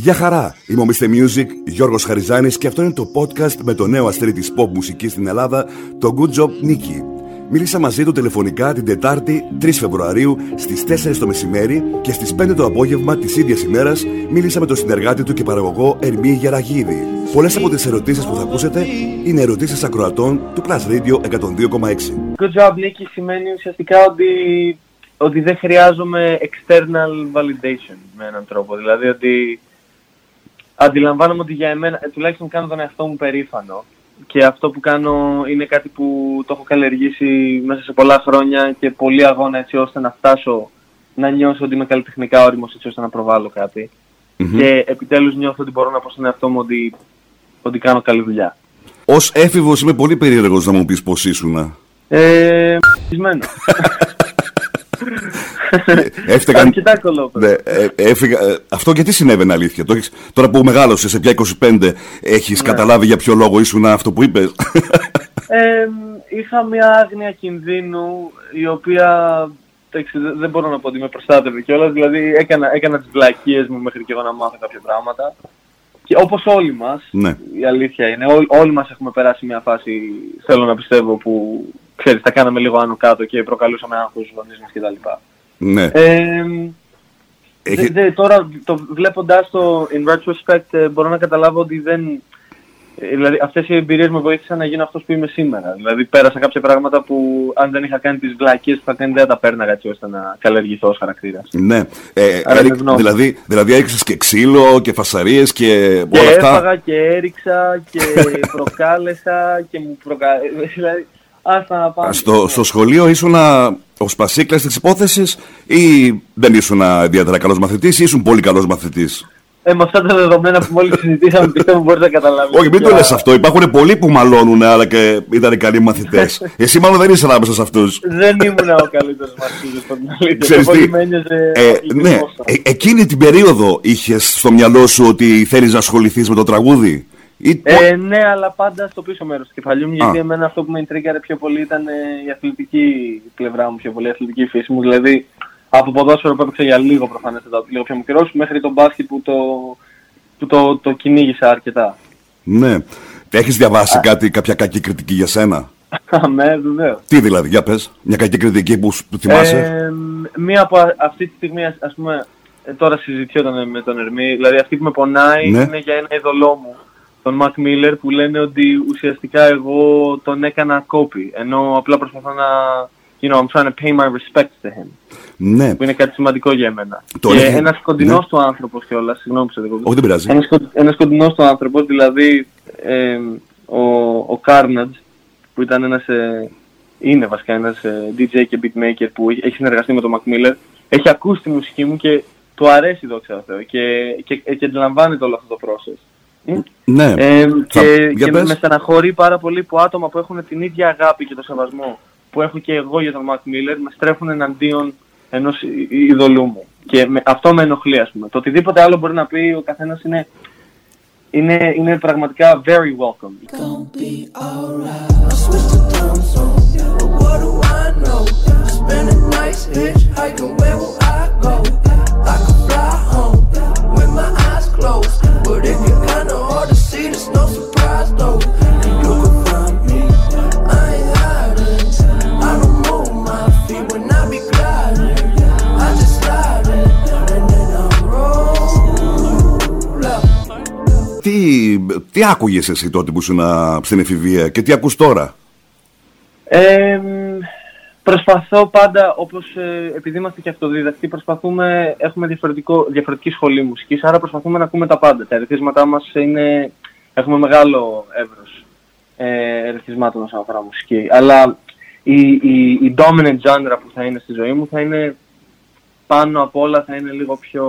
Γεια χαρά, είμαι ο Mr. Music, Γιώργος Χαριζάνης και αυτό είναι το podcast με το νέο αστρί της pop μουσικής στην Ελλάδα, το Good Job Nicky. Μίλησα μαζί του τηλεφωνικά την Τετάρτη 3 Φεβρουαρίου στις 4 το μεσημέρι και στις 5 το απόγευμα της ίδιας ημέρας μίλησα με τον συνεργάτη του και παραγωγό Ερμή Γεραγίδη. Πολλές από τις ερωτήσεις που θα ακούσετε είναι ερωτήσεις ακροατών του Plus Radio 102,6. Good job, Nicky, σημαίνει ουσιαστικά ότι, ότι δεν χρειάζομαι external validation με έναν τρόπο. Δηλαδή ότι αντιλαμβάνομαι ότι για εμένα, ε, τουλάχιστον κάνω τον εαυτό μου περήφανο και αυτό που κάνω είναι κάτι που το έχω καλλιεργήσει μέσα σε πολλά χρόνια και πολλή αγώνα έτσι ώστε να φτάσω να νιώσω ότι είμαι καλλιτεχνικά όριμος έτσι ώστε να προβάλλω κάτι. Και επιτέλους νιώθω ότι μπορώ να πω στον εαυτό μου ότι, ότι κάνω καλή δουλειά. Ως έφηβος είμαι πολύ περίεργος να μου πεις πώς ήσουνα. Ε, Έφταιγαν... Αρκετά κολόπεδο. Ναι, ε, έφυγα... ε, αυτό γιατί συνέβαινε αλήθεια. Το έχεις- Τώρα που μεγάλωσες σε πια 25 έχεις Ναι. καταλάβει για ποιο λόγο ήσουν αυτό που είπες; Ε, είχα μια άγνοια κινδύνου η οποία εντάξει, δεν- δεν μπορώ να πω ότι με προστάτευε κιόλας. Δηλαδή έκανα, έκανα τις βλακίες μου μέχρι και εγώ να μάθω κάποια πράγματα. Και όπως όλοι μας, Ναι. η αλήθεια είναι, ό, όλοι μας έχουμε περάσει μια φάση, θέλω να πιστεύω, που ξέρεις, τα κάναμε λίγο άνω κάτω και προκαλούσαμε άγχος στους γονείς μας κτλ. Ναι. Ε, Έχει- Δε, δε, τώρα το, βλέποντας το in retrospect ε, μπορώ να καταλάβω ότι δεν... ε, Δηλαδή αυτές οι εμπειρίες με βοήθησαν να γίνω αυτός που είμαι σήμερα. Δηλαδή πέρασα κάποια πράγματα που αν δεν είχα κάνει τις βλακίες που είχα κάνει δεν θα τα πέρναγα έτσι ώστε να καλλιεργηθώ ως χαρακτήρας. Ναι. Ε, Άρα έριξ- είναι γνώμη. δηλαδή, δηλαδή έριξες και ξύλο και φασαρίες και Και όλα αυτά. έφαγα και έριξα και προκάλεσα και μου προκα... Δηλαδή, άστα να πάμε. Στο, στο σχολείο ήσουν ο σπασίκλας της υπόθεσης ή δεν ήσουν ιδιαίτερα καλός μαθητής ή ήσουν πολύ καλός μαθητής; Ε, με αυτά τα δεδομένα που μόλις συζητήσαμε πιστεύω μπορείτε να καταλάβετε. Όχι, μην το ποια- λες αυτό. Υπάρχουν πολλοί που μαλώνουν αλλά και ήταν καλοί μαθητές. Εσύ μάλλον δεν είσαι ανάμεσα σε αυτούς. Δεν ήμουν ο καλύτερος μαθητής, από την αλήθεια. Ξέρεις Πολύ τι, με ένοιαζε ο ε, αθλητισμός ναι, μου. ε, εκείνη την περίοδο είχες στο μυαλό σου ότι θέλεις να ασχοληθείς με το τραγούδι; Ή... Ε, ναι, αλλά πάντα στο πίσω μέρος του κεφαλιού μου, γιατί Α. εμένα αυτό που με εντρίκαρε πιο πολύ ήταν ε, η αθλητική πλευρά μου, πιο πολύ η αθλητική φύση μου. Δηλαδή, από ποδόσφαιρο που έπαιξα για λίγο προφανές, λίγο πιο μικρός, μέχρι το μπάσκετ που το, που το, το κυνήγησα αρκετά. Ναι. Έχεις διαβάσει κάτι, κάποια κακή κριτική για σένα; Ναι, βεβαίως. Τι δηλαδή, για πες. Μια κακή κριτική που, που θυμάσαι; Ε, μία από α- αυτή τη στιγμή, ας, ας πούμε, ε, τώρα συζητιόταν με τον Ερμή, δηλαδή αυτή που με πονάει Ναι. είναι για ένα ειδωλό μου, τον Μακ Μίλλερ, που λένε ότι ουσιαστικά εγώ τον έκανα κόπη, ενώ απλά προσπαθώ να, you know, I'm trying to pay my respects to him, ναι. που είναι κάτι σημαντικό για μένα. Το και έλεγε- ένας κοντινός ναι. του άνθρωπος κιόλας, συγγνώμη που σε διακόπτω. Όχι, δεν πειράζει. Ένας, κον- ένας κοντινός του άνθρωπος, δηλαδή ε, ο, ο Carnage, που ήταν ένας, ε, είναι βασικά ένας ε, DJ και beatmaker που έχει έχει συνεργαστεί με τον Mac Miller, έχει ακούσει τη μουσική μου και του αρέσει δόξα τω Θεώ και, και, και αντιλαμβάνεται όλο αυτό το process. Ναι. Ε, Θα- και για και πες. με στεναχωρεί πάρα πολύ που άτομα που έχουν την ίδια αγάπη και το σεβασμό που έχω και εγώ για τον Mac Miller με στρέφουν εναντίον ενός ι- ι- ειδωλού μου. Και με, αυτό με ενοχλεί ας πούμε. Το οτιδήποτε άλλο μπορεί να πει ο καθένας είναι, είναι, είναι πραγματικά very welcome. gon' be Τι, τι άκουγες εσύ τότε που ήσουν α, στην εφηβεία και τι ακούς τώρα; Ε, μ, προσπαθώ πάντα, όπως ε, επειδή είμαστε και αυτοδίδακτοι, προσπαθούμε, έχουμε διαφορετικό, διαφορετική σχολή μουσικής, άρα προσπαθούμε να ακούμε τα πάντα. Τα ερεθίσματά μας είναι, έχουμε μεγάλο εύρος ε, ερεθισμάτων όσον αφορά μουσική. Αλλά η, η, η dominant genre που θα είναι στη ζωή μου θα είναι πάνω απ' όλα θα είναι λίγο πιο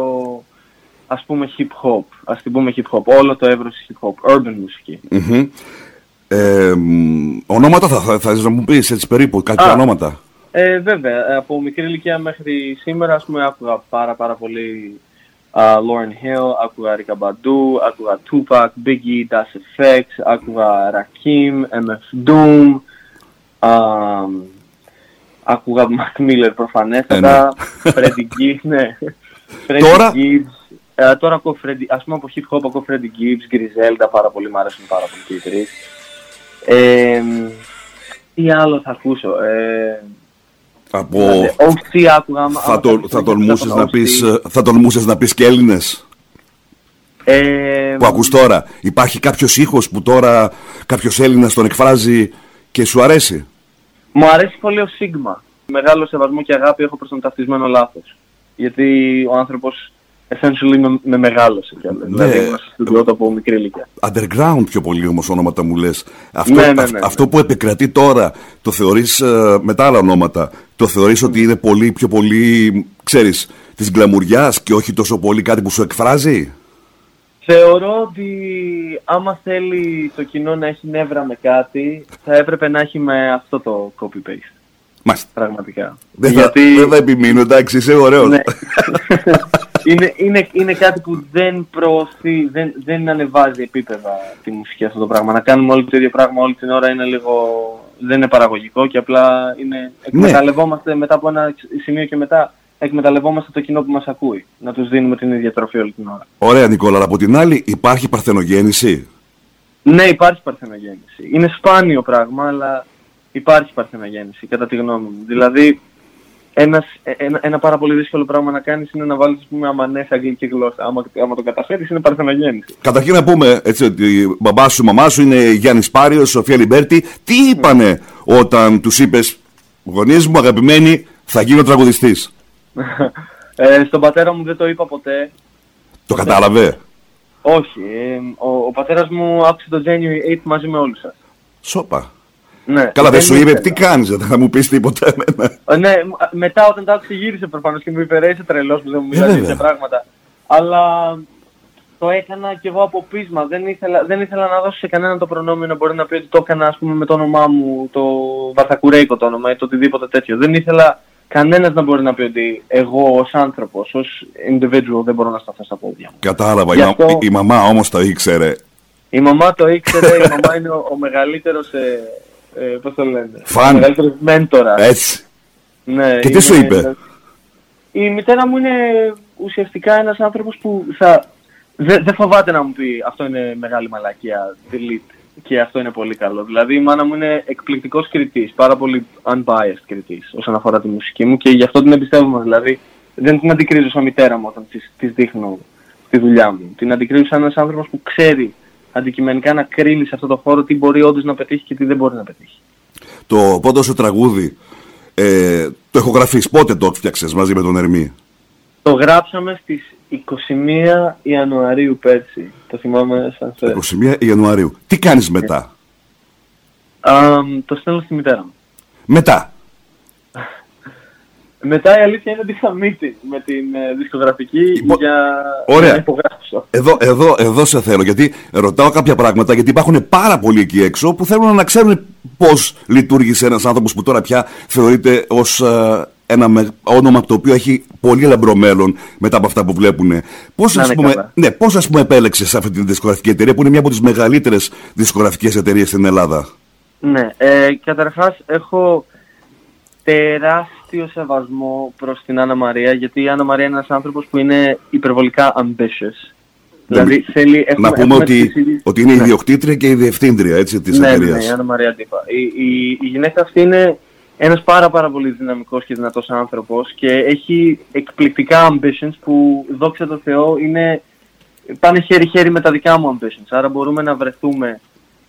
ας πούμε hip hop, ας την πούμε hip hop, όλο το εύρος της hip hop, urban μουσική. Μμμ. Ε, μ, ονόματα θα, θα, θα, να μου πεις έτσι περίπου, κάποια Α. ονόματα. Ε, βέβαια, από μικρή ηλικία μέχρι σήμερα, ας πούμε, άκουγα πάρα πάρα πολύ uh, Lauren Hill, άκουγα Erykah Badu, άκουγα Tupac, Biggie, Das FX, άκουγα Rakim, MF Doom, um, άκουγα Mac Miller προφανέστατα, Freddie Gibbs, ναι. Freddie Τώρα; Gibbs, Ε, τώρα ακούω Freddy, ας πούμε από hip hop ακούω Freddy Gibbs, Griselda, πάρα πολύ, μ' αρέσουν πάρα πολύ και οι τρεις. Ε, τι άλλο θα ακούσω. Ε, Από... δηλαδή, OC άκουγα. άμα- Θα, άμα το, κάποιος θα, έχει τολμούσες τον να OC. πεις, ε, θα τολμούσες να πεις και Έλληνες; Ε, που ακούς τώρα. Υπάρχει κάποιος ήχος που τώρα κάποιος Έλληνας τον εκφράζει και σου αρέσει; Μου αρέσει πολύ ο Σίγμα. Μεγάλο σεβασμό και αγάπη έχω προς τον ταυτισμένο λάθος. Γιατί ο άνθρωπος essentially με, με μεγάλωσε κιόλας. Ναι. Δηλαδή ήμουν στο στούντιο από μικρή ηλικία. Underground πιο πολύ όμως ονόματα μου λες. Αυτό, Ναι, ναι, αυ- ναι, αυτό ναι. που επικρατεί τώρα το θεωρείς ε, με τα άλλα ονόματα. Το θεωρείς ότι είναι πολύ πιο πολύ, ξέρεις, της γκλαμουριάς και όχι τόσο πολύ κάτι που σου εκφράζει; Θεωρώ ότι άμα θέλει το κοινό να έχει νεύρα με κάτι, θα έπρεπε να έχει με αυτό το copy-paste. Μάλιστα. Πραγματικά. Δεν, θα, δεν θα επιμείνω, εντάξει, είσαι ωραίος. Ναι. είναι, είναι, είναι κάτι που δεν προωθεί, δεν, δεν ανεβάζει επίπεδα τη μουσική αυτό το πράγμα. Να κάνουμε όλοι το ίδιο πράγμα όλη την ώρα είναι λίγο. δεν είναι παραγωγικό και απλά είναι. Εκμεταλλευόμαστε μετά από ένα σημείο και μετά εκμεταλλευόμαστε το κοινό που μας ακούει. Να τους δίνουμε την ίδια τροφή όλη την ώρα. Ωραία Νικόλα, αλλά από την άλλη υπάρχει παρθενογέννηση; Ναι, υπάρχει παρθενογέννηση. Είναι σπάνιο πράγμα, αλλά υπάρχει παρθενογέννηση, κατά τη γνώμη μου. Δηλαδή, ένας, ε, ένα, ένα πάρα πολύ δύσκολο πράγμα να κάνεις είναι να βάλεις, ας πούμε, αμανέ σ' αγγλική γλώσσα. Άμα, άμα το καταφέρεις, είναι παρθενογέννηση. Καταρχήν να πούμε έτσι ότι ο μπαμπάς σου, η μαμά σου είναι Γιάννης Πάριος, Σοφία Λιμπέρτη. Τι είπανε όταν τους είπες γονείς μου αγαπημένοι θα γίνω τραγουδιστής. ε, στον πατέρα μου δεν το είπα ποτέ. Το κατάλαβε; Όχι. Ε, ο, ο πατέρας μου άκουσε το January 8 μαζί με όλους σας. Σόπα. Ναι, Καλά δεν σου είπε ήθελα. τι κάνεις, δεν θα μου πεις τίποτα εμένα. Ε, Ναι, μ- μετά όταν το άκουσε γύρισε προφανώς και μου είπε ρε είσαι τρελός που δεν μου μιλάς βέβαια. για τέτοια πράγματα. Αλλά το έκανα κι εγώ από πείσμα. Δεν ήθελα, δεν ήθελα να δώσω σε κανέναν το προνόμιο να μπορεί να πει ότι το έκανα ας πούμε με το όνομά μου, το Βαρθακουρέικο το όνομα ή το οτιδήποτε τέτοιο. Δεν ήθελα κανένας να μπορεί να πει ότι εγώ ως άνθρωπος, ως individual δεν μπορώ να σταθώ στα πόδια μου. Κατάλαβα, η, Γι' μα- αυτό- η- η μαμά όμως το ήξερε. Η μαμά το ήξερε, η μαμά είναι ο, ο μεγαλύτερος, ε, ε, πώς το λένε, Φαν. ο μεγαλύτερος μέντορας. Έτσι. Ναι, Και τι σου είναι- είπε; Η μητέρα μου είναι ουσιαστικά ένας άνθρωπος που θα... δεν δεν φοβάται να μου πει αυτό είναι μεγάλη μαλακία, delete και αυτό είναι πολύ καλό. Δηλαδή η μάνα μου είναι εκπληκτικός κριτής, πάρα πολύ unbiased κριτής όσον αφορά τη μουσική μου και γι' αυτό την εμπιστεύομαι. Δηλαδή δεν την αντικρίζω σαν μητέρα μου όταν της, της δείχνω τη δουλειά μου. Την αντικρίζω σαν ένας άνθρωπος που ξέρει αντικειμενικά να κρίνει σε αυτό το χώρο τι μπορεί όντως να πετύχει και τι δεν μπορεί να πετύχει. Το πρώτο σου τραγούδι, ε, το ηχογραφείς, πότε το φτιάξες μαζί με τον Ερμή; Το γράψαμε στις 21 Ιανουαρίου πέρσι. Το θυμάμαι σαν χθες. 21 Ιανουαρίου. Τι κάνεις μετά; Αμ, το στέλνω στη μητέρα μου. Μετά. Μετά η αλήθεια είναι ότι είχα meeting με την ε, δισκογραφική Υπο- για Ωραία. να υπογράψω. Εδώ, εδώ, εδώ σε θέλω, γιατί ρωτάω κάποια πράγματα, γιατί υπάρχουν πάρα πολλοί εκεί έξω που θέλουν να ξέρουν πώς λειτουργήσε ένας άνθρωπος που τώρα πια θεωρείται ως ε, ένα με- όνομα το οποίο έχει πολύ λαμπρό μέλλον μετά από αυτά που βλέπουν. Πώς, Να ας είναι πούμε, καλά. ναι, πώς ας πούμε επέλεξες αυτή την δισκογραφική εταιρεία που είναι μια από τις μεγαλύτερες δισκογραφικές εταιρείες στην Ελλάδα; Ναι, ε, καταρχάς έχω τεράστιο σεβασμό προς την Άννα Μαρία γιατί η Άννα Μαρία είναι ένας άνθρωπος που είναι υπερβολικά ambitious. Δηλαδή θέλει... Έχουμε, να πούμε έχουμε ότι, τις ίδιες- ότι είναι η Ναι. ιδιοκτήτρια και η διευθύντρια έτσι, της ναι, ναι, εταιρείας. ναι, η Άννα Μαρία Τύπα. Η, η, η γυναίκα αυτή είναι ένας πάρα πάρα πολύ δυναμικός και δυνατός άνθρωπος και έχει εκπληκτικά ambitions που δόξα τω Θεώ είναι, πάνε χέρι-χέρι με τα δικά μου ambitions. Άρα μπορούμε να βρεθούμε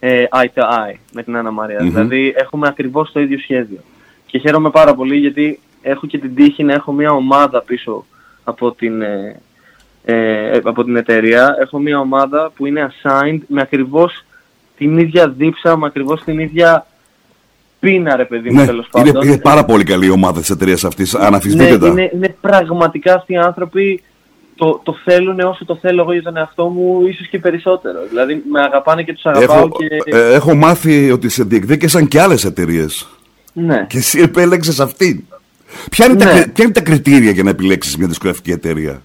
ε, eye to eye με την Άννα Μαρία. Μμμ. Δηλαδή έχουμε ακριβώς το ίδιο σχέδιο. Και χαίρομαι πάρα πολύ γιατί έχω και την τύχη να έχω μια ομάδα πίσω από την, ε, ε, από την εταιρεία. Έχω μια ομάδα που είναι assigned με ακριβώς την ίδια δίψα, με ακριβώς την ίδια πείνα ρε παιδί μου Ναι, τέλος είναι, πάντων. είναι πάρα πολύ καλή η ομάδα της εταιρείας αυτής, Ναι, αναφυσβήτητα. είναι, είναι πραγματικά αυτοί οι άνθρωποι το, το θέλουν όσο το θέλω εγώ για τον εαυτό μου, ίσως και περισσότερο. Δηλαδή με αγαπάνε και τους αγαπάω Έχω, και... ε, έχω μάθει ότι σε διεκδίκησαν και άλλες εταιρείες. Ναι. Και εσύ επέλεξες αυτήν. Ποια είναι, τα, Ναι. κρι- ποια είναι τα κριτήρια για να επιλέξεις μια δισκογραφική εταιρεία;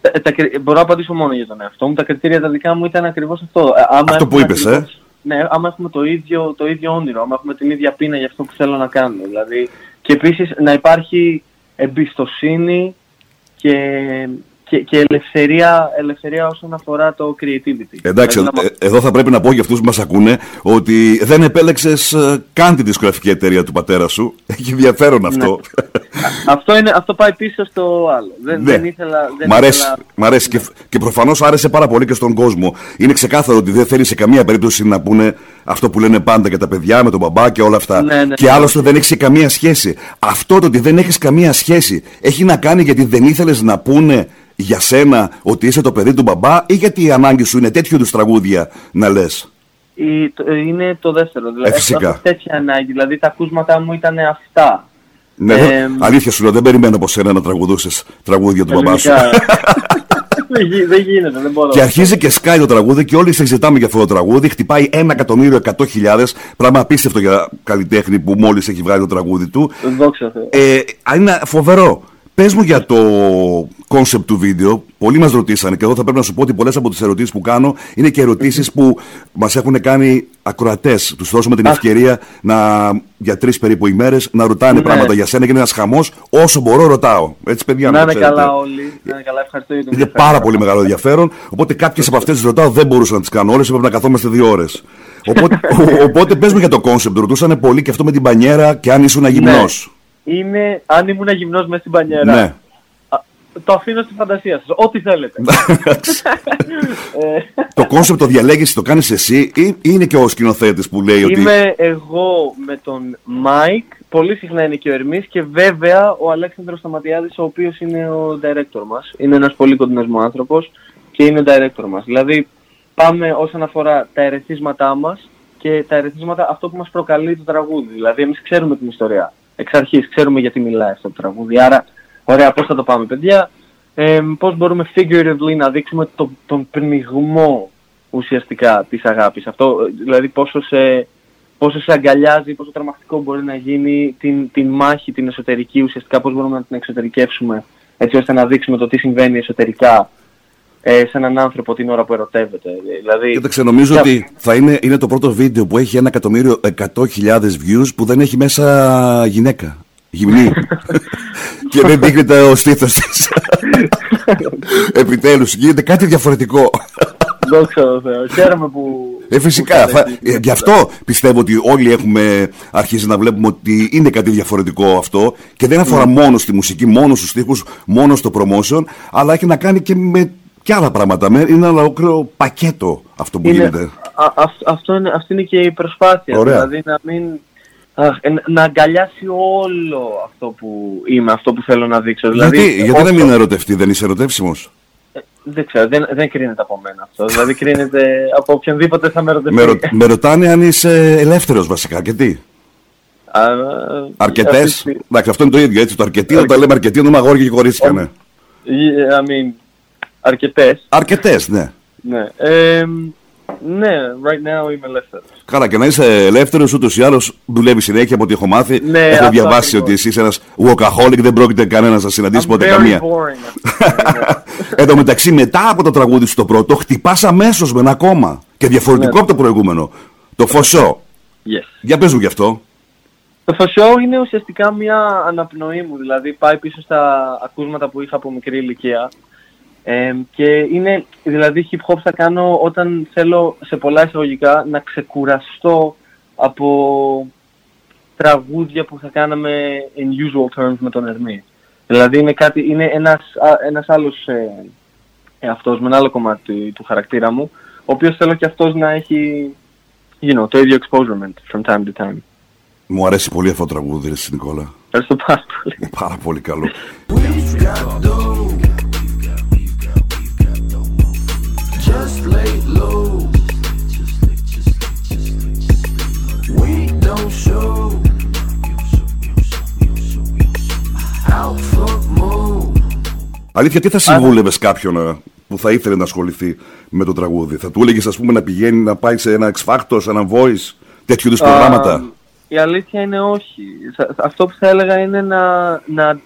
Τα- τα κρι- μπορώ να απαντήσω μόνο για τον εαυτό μου. Τα κριτήρια τα δικά μου ήταν ακριβώς αυτό. Ε, άμα Αυτό που έχουμε είπες, ε. ακριβώς- Ναι, άμα έχουμε το ίδιο, το ίδιο όνειρο, άμα έχουμε την ίδια πείνα για αυτό που θέλω να κάνω. Δηλαδή, και επίσης να υπάρχει εμπιστοσύνη και και, και ελευθερία, ελευθερία όσον αφορά το creativity. Εντάξει, Δηλαδή, ε, εδώ θα πρέπει να πω για αυτούς που μας ακούνε ότι δεν επέλεξες ε, καν τη δισκογραφική εταιρεία του πατέρα σου. Έχει ενδιαφέρον αυτό. αυτό, είναι, αυτό πάει πίσω στο άλλο. Δεν, Ναι. δεν ήθελα... Δεν Μ' αρέσει, ήθελα- μ' αρέσει και, και προφανώς άρεσε πάρα πολύ και στον κόσμο. Είναι ξεκάθαρο ότι δεν θέλει σε καμία περίπτωση να πούνε αυτό που λένε πάντα για τα παιδιά με τον μπαμπά και όλα αυτά. Ναι, ναι, και ναι. άλλωστε δεν έχει καμία σχέση. Αυτό το ότι δεν έχεις καμία σχέση έχει να κάνει γιατί δεν ήθελες να πούνε για σένα ότι είσαι το παιδί του μπαμπά ή γιατί η ανάγκη σου είναι τέτοιου είδους τραγούδια να λες; Η- το- είναι το δεύτερο. Δηλαδή, Ε, φυσικά. έχω τέτοια ανάγκη. Δηλαδή τα ακούσματά μου ήταν αυτά. Ναι, Ε, δεν- αλήθεια σου λέω, δεν περιμένω από σένα να τραγουδούσες τραγούδια του μπαμπά σου. ελληνικά. δεν, γι- δεν γίνεται, δεν μπορώ. Και αρχίζει και σκάει το τραγούδι και όλοι συζητάμε για αυτό το τραγούδι. Χτυπάει ένα εκατομμύριο εκατό χιλιάδες, Πράγμα απίστευτο για καλλιτέχνη που μόλις έχει βγάλει το τραγούδι του. Δόξα Θεώ. Ε, α, είναι φοβερό. Πες μου για το κόνσεπτ του βίντεο. Πολλοί μας ρωτήσανε και εδώ θα πρέπει να σου πω ότι πολλές από τις ερωτήσεις που κάνω είναι και ερωτήσεις που μας έχουν κάνει ακροατές. Τους δώσουμε την ευκαιρία να, για τρεις περίπου ημέρες να ρωτάνε Ναι. πράγματα για σένα. Είναι ένας χαμός. Όσο μπορώ ρωτάω. Έτσι παιδιά Να το είναι ξέρετε. καλά όλοι. Να είναι καλά, ευχαριστώ για την Είναι πάρα πολύ μεγάλο ενδιαφέρον. Οπότε κάποιες από αυτές τις ρωτάω δεν μπορούσα να τις κάνω όλες. Έπρεπε να καθόμαστε δύο ώρες. Οπότε, ο- οπότε πες μου για το κόνσεπτ. Ρωτούσανε πολύ και αυτό με την μπανιέρα και αν ήσουν γυμνό. Είναι, αν ήμουν γυμνός μέσα στην μπανιέρα. Ναι. Α, Το αφήνω στη φαντασία σας. Ό,τι θέλετε. Ε, το κόνσεπτ το διαλέγεις, το κάνεις εσύ ή, ή είναι και ο σκηνοθέτης που λέει ότι. Είμαι εγώ με τον Μάικ, πολύ συχνά είναι και ο Ερμής και βέβαια ο Αλέξανδρος Σταματιάδης ο οποίος είναι ο director μας. Είναι ένας πολύ κοντινός μου άνθρωπος και είναι ο director μας. Δηλαδή πάμε όσον αφορά τα ερεθίσματά μας και τα ερεθίσματα αυτό που μας προκαλεί το τραγούδι. Δηλαδή εμείς ξέρουμε την ιστορία. Εξ αρχής ξέρουμε γιατί μιλάει αυτό το τραγούδι. Άρα, ωραία, πώς θα το πάμε παιδιά. Ε, πώς μπορούμε figuratively να δείξουμε το, τον πνιγμό ουσιαστικά της αγάπης. Αυτό, ε, δηλαδή πόσο σε, πόσο σε αγκαλιάζει, πόσο τρομακτικό μπορεί να γίνει την, την μάχη, την εσωτερική ουσιαστικά, πώς μπορούμε να την εξωτερικεύσουμε έτσι ώστε να δείξουμε το τι συμβαίνει εσωτερικά ε, σε έναν άνθρωπο την ώρα που ερωτεύεται. Δηλαδή, Κοίταξε, νομίζω και- ότι θα είναι, είναι το πρώτο βίντεο που έχει ένα εκατομμύριο εκατό χιλιάδες views που δεν έχει μέσα γυναίκα. Γυμνή. και δεν δείχνεται ο στήθος της. Επιτέλους, γίνεται κάτι διαφορετικό. Δόξα τω Θεώ. Χαίρομαι που... Ε, φυσικά. που Θα, αρέσει. ε, γι' αυτό πιστεύω ότι όλοι έχουμε αρχίσει να βλέπουμε ότι είναι κάτι διαφορετικό αυτό και δεν αφορά Ναι. μόνο στη μουσική, μόνο στους στίχους, μόνο στο promotion, αλλά έχει να κάνει και με και άλλα πράγματα. Με, είναι ένα ολόκληρο πακέτο αυτό που είναι, γίνεται. α, αυ- αυτό είναι, αυτή είναι και η προσπάθεια. Ωραία. Δηλαδή να μην... αχ, ε, να αγκαλιάσει όλο αυτό που είμαι, αυτό που θέλω να δείξω. Δηλαδή, γιατί; Γιατί να όσο- μην ερωτευτεί, δεν είσαι ερωτεύσιμος; ε, Δεν ξέρω, δεν, δεν κρίνεται από μένα αυτό. δηλαδή κρίνεται από οποιονδήποτε θα με ρωτήσει. με, ρω- με ρωτάνε αν είσαι ελεύθερος βασικά και τι; Α, Αρκετές; αυτή- Εντάξει, αυτό είναι το ίδιο έτσι. Το αρκετή, όταν τα λέμε αρκετή, εννοούμε αγόρια και κορίτσια, ναι. ε, I mean, αρκετές. Αρκετές, ναι. Ναι. Ε, ναι, right now είμαι ελεύθερος. Καλά, και να είσαι ελεύθερος, ούτως ή άλλως δουλεύεις συνέχεια από ό,τι έχω μάθει. Ναι, έχω αυτό διαβάσει ακριβώς. ότι εσύ είσαι ένας workaholic, δεν πρόκειται κανένας να συναντήσει I'm ποτέ very καμία. boring. Εν τω μεταξύ, μετά από το τραγούδι σου το πρώτο, χτυπάς αμέσως με ένα ακόμα. Και διαφορετικό Ναι. από το προηγούμενο. Το φωσό. yes. Για πες μου γι' αυτό. Το φωσιό είναι ουσιαστικά μια αναπνοή μου, δηλαδή πάει πίσω στα ακούσματα που είχα από μικρή ηλικία. Ε, και είναι, δηλαδή hip hop θα κάνω όταν θέλω σε πολλά εισαγωγικά να ξεκουραστώ από τραγούδια που θα κάναμε in usual terms με τον Ερμή. Δηλαδή είναι, κάτι, είναι ένας, α- ένας άλλος ε, εαυτός με ένα άλλο κομμάτι του, του χαρακτήρα μου, ο οποίος θέλω και αυτός να έχει you know, το ίδιο exposure from time to time. Μου αρέσει πολύ αυτό το τραγούδι, ρε εσύ, Νικόλα. Ευχαριστώ πάρα πολύ. Πάρα πολύ καλό. Αλήθεια, τι θα συμβούλευε κάποιον ε, που θα ήθελε να ασχοληθεί με το τραγούδι; Θα του έλεγες, ας πούμε, να πηγαίνει να πάει σε ένα X Factor, σε ένα Voice, τέτοιου είδους προγράμματα; Α, η αλήθεια είναι όχι. Θα- Αυτό που θα έλεγα είναι να, να,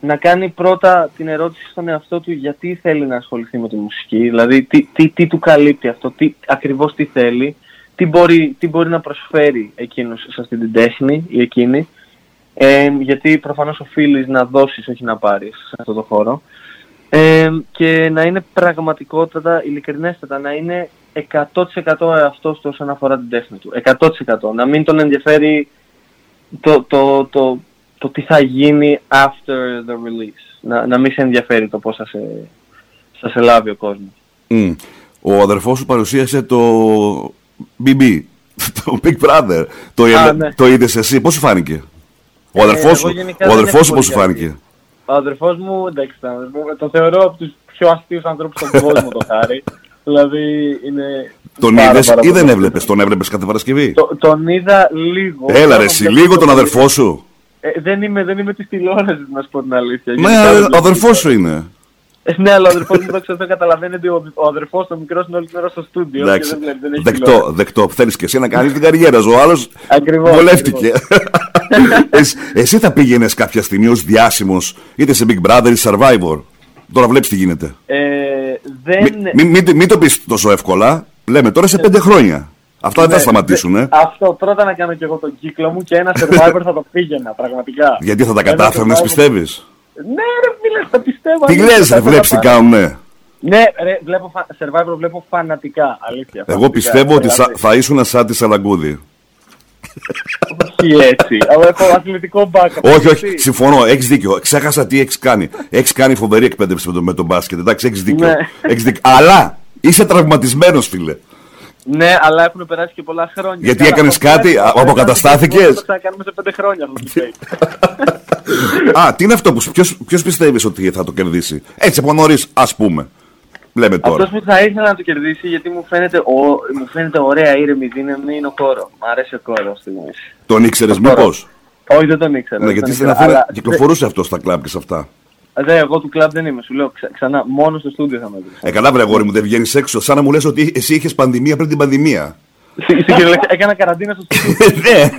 να κάνει πρώτα την ερώτηση στον εαυτό του γιατί θέλει να ασχοληθεί με τη μουσική. Δηλαδή τι, τι, τι του καλύπτει αυτό, τι, ακριβώς τι θέλει, τι μπορεί, τι μπορεί να προσφέρει εκείνος σε αυτή την τέχνη ή εκείνη. Ε, γιατί προφανώς οφείλεις να δώσεις, όχι να πάρεις σε αυτό το χώρο. Ε, και να είναι πραγματικότατα, ειλικρινέστατα, να είναι 100% εαυτός του όσον αφορά την τέχνη του. 100%. Να μην τον ενδιαφέρει το, το, το, το τι θα γίνει after the release. Να, να μην σε ενδιαφέρει το πώς θα σε, θα σε λάβει ο κόσμος. Μμ. Ο αδερφός σου παρουσίασε το BB, το Big Brother. Το, Α, ναι. το είδες εσύ, πώς σου φάνηκε; Ο Ε, αδερφός σου, εγώ γενικά ο δεν αδερφός έχω σου πώς σου πολύ φάνηκε; Ο αδερφός μου, εντάξει, ήταν- τον θεωρώ από τους πιο αστείους ανθρώπους στον κόσμο το χάρη. δηλαδή είναι Τον πάρα, είδες πάρα ή δεν πολύ. έβλεπες, τον έβλεπες κάθε Παρασκευή; Το- τον είδα λίγο. Έλα Τώρα ρε τον εσύ, βλέπω λίγο τον πολύ. αδερφό σου. Ε, δεν είμαι, δεν είμαι της τηλεόρασης να σου πω την αλήθεια. Ναι, Γενικά δεν ο βλέπω αδερφός σου είναι. Ε, Ναι, αλλά ο αδερφός μου δόξα τω Θεώ, καταλαβαίνει ότι ο, ο αδερφός του μικρός είναι όλη την ώρα στο στούντιο και Εντάξει, δεν βλέπει, δεν έχει δεκτό, τηλεόραση. δεκτό. Θέλεις και εσύ να κάνεις την καριέρα σου. Ο άλλος Ακριβώς, βολεύτηκε. εσύ, εσύ θα πήγαινες κάποια στιγμή ως διάσημος είτε σε Big Brother ή Survivor. Τώρα βλέπεις τι γίνεται. Ε, δεν... Μην μη, μη, μη το πεις τόσο εύκολα. Λέμε τώρα σε πέντε χρόνια. Αυτά δεν θα ναι, σταματήσουν, δε- ε. Αυτό πρώτα να κάνω και εγώ τον κύκλο μου και ένα survivor θα το πήγαινα, πραγματικά. Γιατί θα τα Ένα κατάφερνες, survivor- πιστεύεις; Ναι, ρε φίλε, τα πιστεύω. Τι αλήθεια, λες θα ρε, ήθελα βλέπεις τι να- κάνουνε. Ναι, ρε, βλέπω φα... survivor βλέπω φανατικά, αλήθεια. Εγώ φανατικά, πιστεύω ότι δηλαδή. σα- θα ήσουν σαν τη Σαλαγκούδη. Όχι έτσι, αλλά έχω αθλητικό background. Όχι, έτσι. όχι, συμφωνώ, έχεις δίκιο. Ξέχασα τι έχεις κάνει. Έχεις κάνει φοβερή εκπαίδευση με το, με τον μπάσκετ. Εντάξει, έχεις δίκιο. Ναι. Έχεις δίκιο. Αλλά είσαι τραυματισμένος, φίλε. Ναι, αλλά έχουν περάσει και πολλά χρόνια. Γιατί Καλά, έκανες αυτό κάτι, δεν- α, δεν- αποκαταστάθηκες; δεν Το ξανακάνουμε σε πέντε χρόνια αυτό το fake. Α, τι είναι αυτό που. Ποιο πιστεύεις ότι θα το κερδίσει; Έτσι από νωρίς, ας πούμε. Λέμε τώρα. Αυτός που θα ήθελα να το κερδίσει γιατί μου φαίνεται, ο, μου φαίνεται ωραία ήρεμη δύναμη είναι ο κόρο. Μ' αρέσει ο κόρος στη μέση. Τον ήξερες Το τώρα. μήπως; Όχι, δεν τον ήξερα. Ναι, δεν γιατί τον στην ήξερα, Αθήνα αλλά κυκλοφορούσε αυτό στα κλαμπ και σε αυτά. Δε, δε, εγώ του κλαμπ δεν είμαι, σου λέω ξα- ξανά, μόνο στο στούντιο θα με βρεις. Ε, καλά, βρε αγόρι μου, δεν βγαίνεις έξω. Σαν να μου λες ότι εσύ είχες πανδημία πριν την πανδημία. Στην στην κυριολεξία έκανα καραντίνα στο στούντιο. Ναι,